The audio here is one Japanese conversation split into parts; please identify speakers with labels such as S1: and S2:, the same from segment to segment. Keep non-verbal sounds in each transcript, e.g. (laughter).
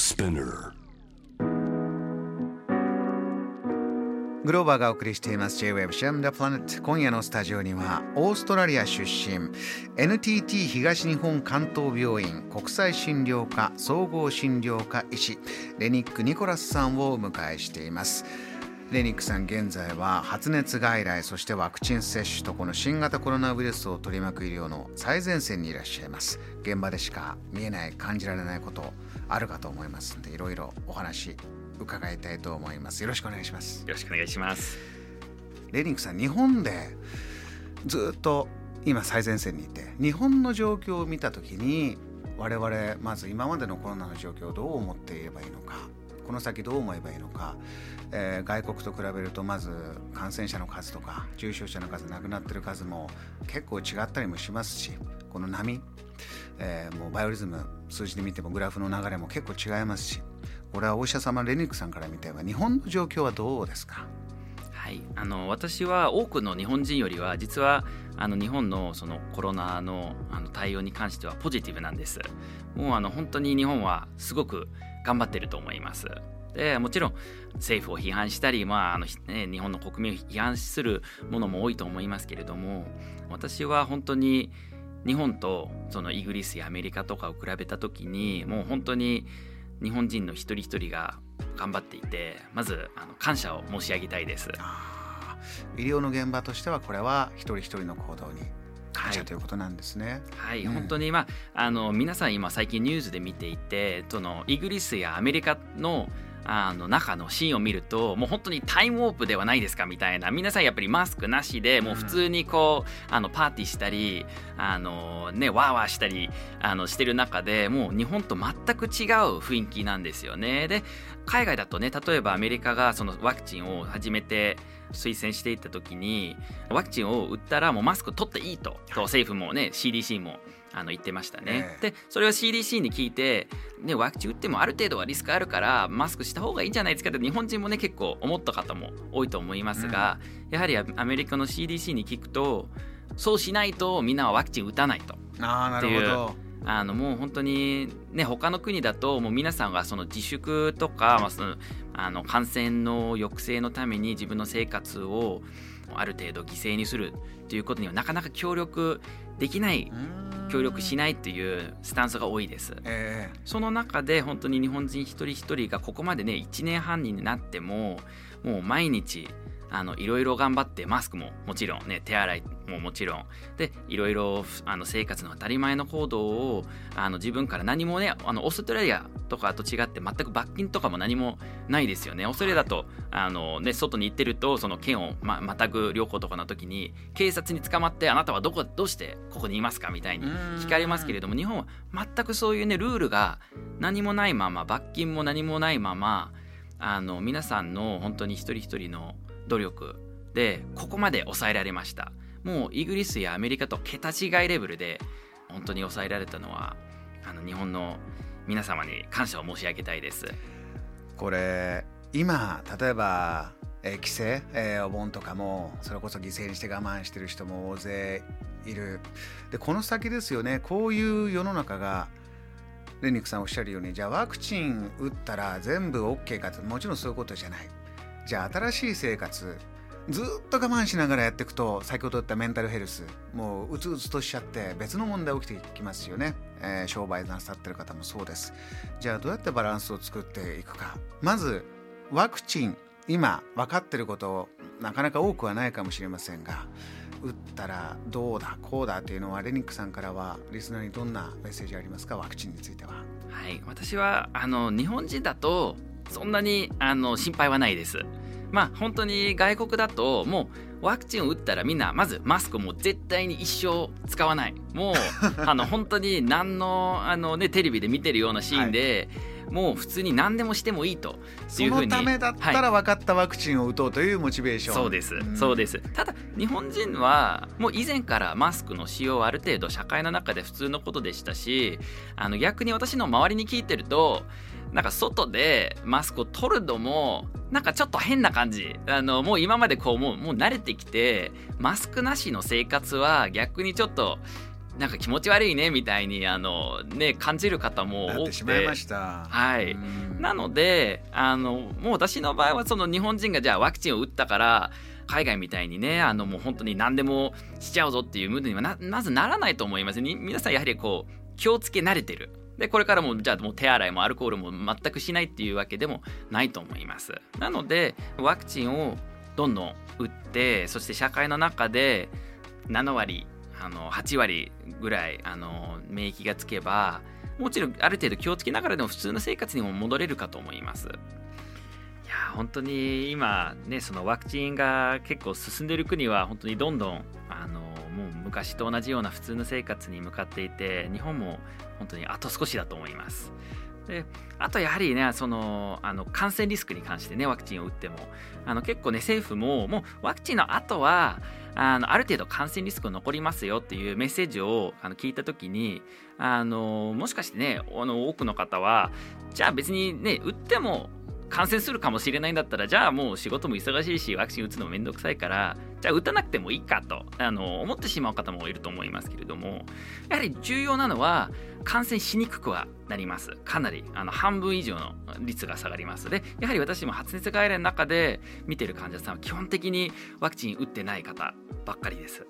S1: Spinner.
S2: グローバーがお送りしています。J-Web シェムダプラネット今夜のスタジオにはオーストラリア出身。NTT 東日本関東病院。国際診療科総合診療科医師レニック・ニコラスさんをお迎えしています。レニックさん現在は発熱外来そしてワクチン接種とこの新型コロナウイルスを取り巻く医療の最前線にいらっしゃいます。現場でしか見えない感じられないことあるかと思いますのでいろいろお話伺いたいと思います。よろしくお願いします。
S3: よろしくお願いします。
S2: レニックさん日本でずっと今最前線にいて日本の状況を見た時に我々まず今までのコロナの状況をどう思っていればいいのかこの先どう思えばいいのか、えー、外国と比べるとまず感染者の数とか重症者の数亡くなってる数も結構違ったりもしますしこの波、えー、もうバイオリズム数字で見てもグラフの流れも結構違いますしこれはお医者様レニックさんから見ては日本の状況はどうですか？
S3: はい。あの私は多くの日本人よりは実はあの日本のそのコロナのあの対応に関してはポジティブなんです。もうあの本当に日本はすごく頑張ってると思います。でもちろん政府を批判したり、まああのね、日本の国民を批判するものも多いと思いますけれども私は本当に日本とそのイギリスやアメリカとかを比べた時にもう本当に日本人の一人一人が頑張っていてまずあの感謝を申し上げたいです。
S2: 医療の現場としてはこれは一人一人の行動に感謝ということなんですね。
S3: はい、うん、本当にまああの皆さん今最近ニュースで見ていてそのイギリスやアメリカのあの中のシーンを見るともう本当にタイムウォープではないですかみたいな皆さんやっぱりマスクなしでもう普通にこう、あのパーティーしたりあのねワーワーしたりあのしてる中でもう日本と全く違う雰囲気なんですよね。で海外だとね例えばアメリカがそのワクチンを始めて推薦していった時にワクチンを打ったらもうマスク取っていいと。と政府もね CDC もあの言ってましたね、えー、でそれを CDC に聞いて、ね、ワクチン打ってもある程度はリスクあるからマスクした方がいいんじゃないですかって日本人もね結構思った方も多いと思いますが、うん、やはりアメリカの CDC に聞くとそうしないとみんなはワクチン打たないと。
S2: っていう
S3: あのもう本当にね他の国だともう皆さんがその自粛とか、まあ、そのあの感染の抑制のために自分の生活をある程度犠牲にするということにはなかなか協力できない協力しないっていうスタンスが多いです、えー、その中で本当に日本人一人一人がここまでね1年半になってももう毎日あのいろいろ頑張ってマスクももちろんね手洗いももちろん。でいろいろあの生活の当たり前の行動をあの自分から何もねあのオーストラリアとかと違って全く罰金とかも何もないですよね。オーストラリアだと、あのね、外に行ってるとその県をままたぐ旅行とかの時に警察に捕まってあなたはどこどうしてここにいますかみたいに聞かれますけれども日本は全くそういうねルールが何もないまま罰金も何もないままあの皆さんの本当に一人一人の努力でここまで抑えられました。もうイギリスやアメリカと桁違いレベルで本当に抑えられたのはあの日本の皆様に感謝を申し上げたいです。
S2: これ今例えば、えー、規制、えー、お盆とかもそれこそ犠牲にして我慢してる人も大勢いる。でこの先ですよね。こういう世の中がレニックさんおっしゃるようにじゃあワクチン打ったら全部 OK かってもちろんそういうことじゃない。じゃあ新しい生活ずっと我慢しながらやっていくと先ほど言ったメンタルヘルスもううつうつとしちゃって別の問題起きてきますよね、えー、商売なさってる方もそうです。じゃあどうやってバランスを作っていくか。まずワクチン今分かってることなかなか多くはないかもしれませんが打ったらどうだこうだっていうのはレニックさんからはリスナーにどんなメッセージありますか？ワクチンについては。
S3: はい私はあの日本人だとそんなにあの心配はないです。まあ本当に外国だともうワクチンを打ったらみんなまずマスクも絶対に一生使わない。もう (laughs) あの本当に何のあの、ね、テレビで見てるようなシーンで、はい、もう普通に何でもしてもいいと
S2: そのためだったら分かったワクチンを打とうというモチベーション、
S3: はい、そうです、うん、そうです。ただ日本人はもう以前からマスクの使用はある程度社会の中で普通のことでしたしあの逆に私の周りに聞いてるとなんか外でマスクを取るのもなんかちょっと変な感じ。あのもう今までこうもうもう慣れてきてマスクなしの生活は逆にちょっとなんか気持ち悪いねみたいにあの、ね、感じる方も多くて。はい、なのであのもう私の場合はその日本人がじゃあワクチンを打ったから海外みたいにねあのもう本当に何でもしちゃうぞっていうムードにはまずならないと思います。に皆さんやはりこう気をつけ慣れてるでこれからもじゃあもう手洗いもアルコールも全くしないっていうわけでもないと思いますなのでワクチンをどんどん打ってそして社会の中で7割あの8割ぐらいあの免疫がつけばもちろんある程度気をつけながらでも普通の生活にも戻れるかと思います。いや本当に今ねそのワクチンが結構進んでる国は本当にどんどんもう昔と同じような普通の生活に向かっていて日本も本当にあと少しだと思います。であとやはりねそのあの感染リスクに関してねワクチンを打ってもあの結構ね政府ももうワクチンの後はあのある程度感染リスク残りますよっていうメッセージをあの聞いた時にあのもしかしてねあの多くの方はじゃあ別にね打っても感染するかもしれないんだったらじゃあもう仕事も忙しいしワクチン打つのもめんどくさいからじゃあ打たなくてもいいかとあの思ってしまう方もいると思いますけれどもやはり重要なのは感染しにくくはなります。かなりあの半分以上の率が下がります。でやはり私も発熱外来の中で見てる患者さんは基本的にワクチン打ってない方ばっかりです。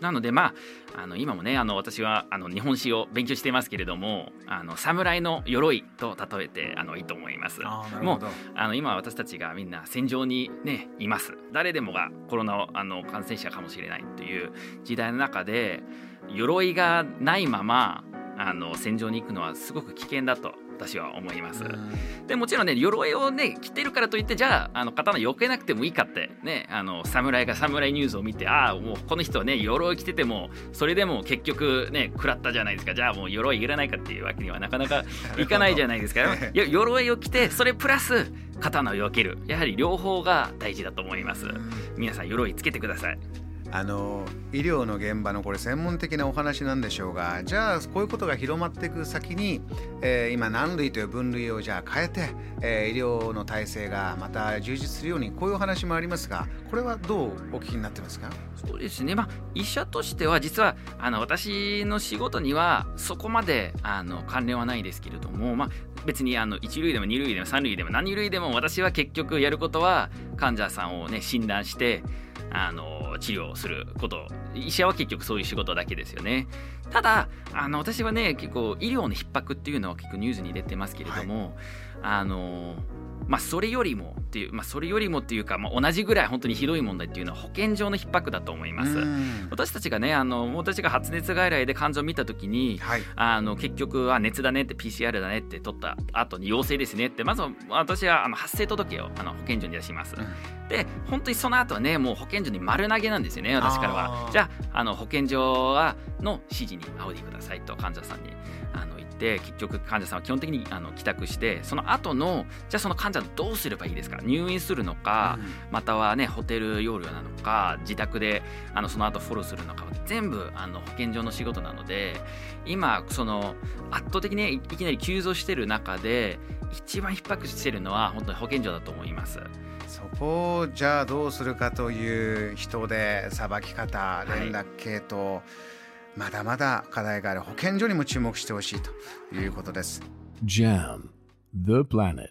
S3: なのでまああの今もねあの私はあの日本史を勉強していますけれどもあの侍の鎧と例えてあのいいと思います。もうあの今私たちがみんな戦場にねいます。誰でもがコロナあの感染者かもしれないという時代の中で鎧がないままあの戦場に行くのはすごく危険だと私は思います。でもちろんね鎧をね着てるからといってじゃああの刀避けなくてもいいかってねあの侍が侍ニュースを見てああもうこの人はね鎧着ててもそれでも結局ね食らったじゃないですかじゃあもう鎧いらないかっていうわけにはなかなか (laughs) いかないじゃないですか。(laughs) 鎧を着てそれプラス刀を避けるやはり両方が大事だと思います。皆さん鎧つけてください。
S2: あの医療の現場のこれ専門的なお話なんでしょうがじゃあこういうことが広まっていく先に、えー、今何類という分類をじゃあ変えて、えー、医療の体制がまた充実するようにこういうお話もありますがこれはどうお聞きになってますか？
S3: そうですね、まあ、医者としては実はあの私の仕事にはそこまであの関連はないですけれども、まあ、別にあの1類でも2類でも3類でも何類でも私は結局やることは患者さんをね診断してあの治療すること。医者は結局そういう仕事だけですよね。ただあの私はね結構医療の逼迫っていうのは結構ニュースに出てますけれども、はい、あのまあ、それよりもっていう、まあ、それよりもっていうか、まあ、同じぐらい本当にひどい問題っていうのは保健所の逼迫だと思います。私たちがねあの私が発熱外来で患者を見た時に、はい、あの結局は熱だねって PCR だねって取った後に陽性ですねってまず私はあの発生届をあの保健所に出します。うん、で本当にその後はねもう保健所に丸投げなんですよね私からは。じゃああの保健所はの指示に仰いでくださいと患者さんにあのって結局患者さんは基本的にあの帰宅してその後のじゃあその患者どうすればいいですか？入院するのか、うん、またはねホテル療養なのか自宅であのその後フォローするのか全部あの保健所の仕事なので今その圧倒的にいきなり急増してる中で一番逼迫してるのは本当に保健所だと思います。
S2: そこをじゃあどうするかという人でさばき方連絡系統、はいまだまだ課題がある保健所にも注目してほしいということです。JAM The Planet